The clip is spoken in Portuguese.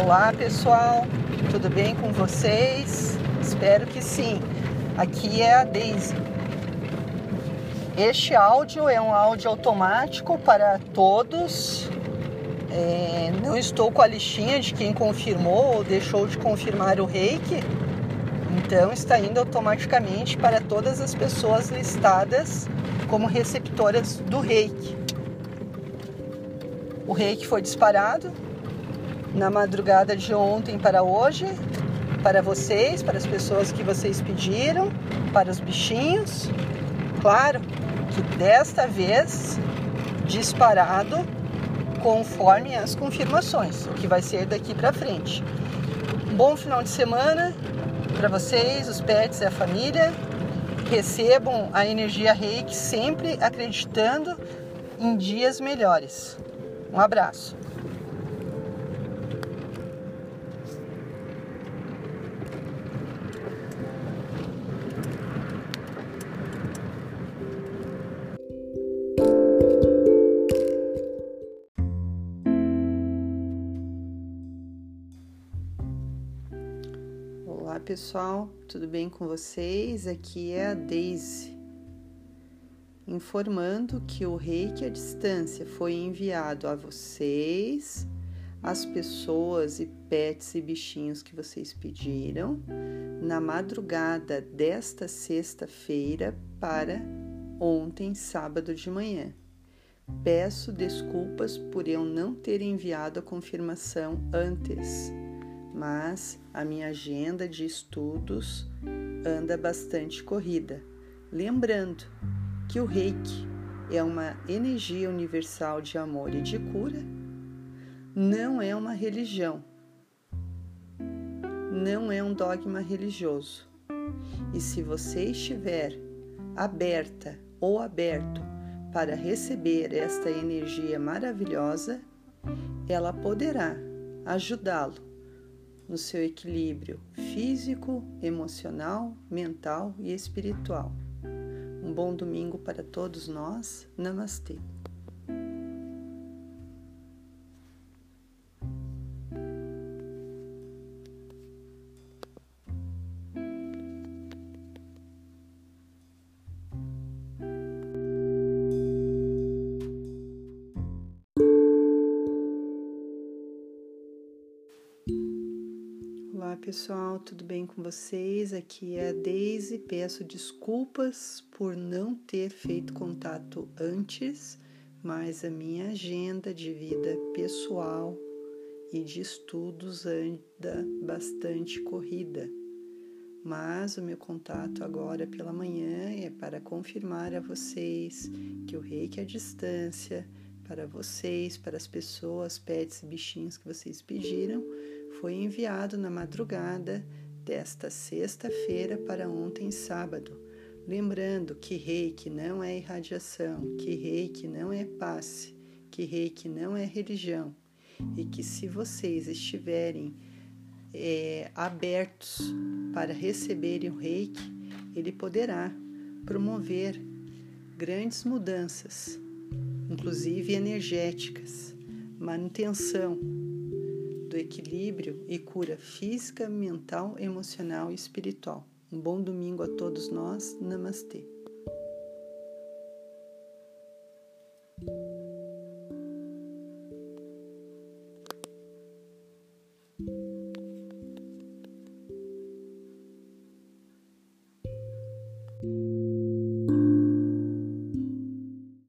Olá pessoal, tudo bem com vocês? Espero que sim. Aqui é a Daisy. Este áudio é um áudio automático para todos. É, não estou com a listinha de quem confirmou ou deixou de confirmar o reiki. Então está indo automaticamente para todas as pessoas listadas como receptoras do reiki. O reiki foi disparado na madrugada de ontem para hoje, para vocês, para as pessoas que vocês pediram, para os bichinhos. Claro que desta vez disparado conforme as confirmações, o que vai ser daqui para frente. Bom final de semana para vocês, os pets e a família. Recebam a energia Reiki sempre acreditando em dias melhores. Um abraço. Olá pessoal, tudo bem com vocês? Aqui é a Daisy, informando que o reiki à distância foi enviado a vocês, as pessoas e pets e bichinhos que vocês pediram, na madrugada desta sexta-feira para ontem, sábado de manhã. Peço desculpas por eu não ter enviado a confirmação antes mas a minha agenda de estudos anda bastante corrida. Lembrando que o Reiki é uma energia universal de amor e de cura, não é uma religião, não é um dogma religioso. E se você estiver aberta ou aberto para receber esta energia maravilhosa, ela poderá ajudá-lo no seu equilíbrio físico, emocional, mental e espiritual. Um bom domingo para todos nós. Namastê. Pessoal, tudo bem com vocês? Aqui é a Daisy. Peço desculpas por não ter feito contato antes, mas a minha agenda de vida pessoal e de estudos anda bastante corrida. Mas o meu contato agora pela manhã é para confirmar a vocês que o reiki à distância, para vocês, para as pessoas, pets e bichinhos que vocês pediram foi enviado na madrugada desta sexta-feira para ontem, sábado. Lembrando que reiki não é irradiação, que reiki não é passe, que reiki não é religião e que se vocês estiverem é, abertos para receberem o reiki, ele poderá promover grandes mudanças, inclusive energéticas, manutenção do equilíbrio e cura física, mental, emocional e espiritual. Um bom domingo a todos nós. Namastê.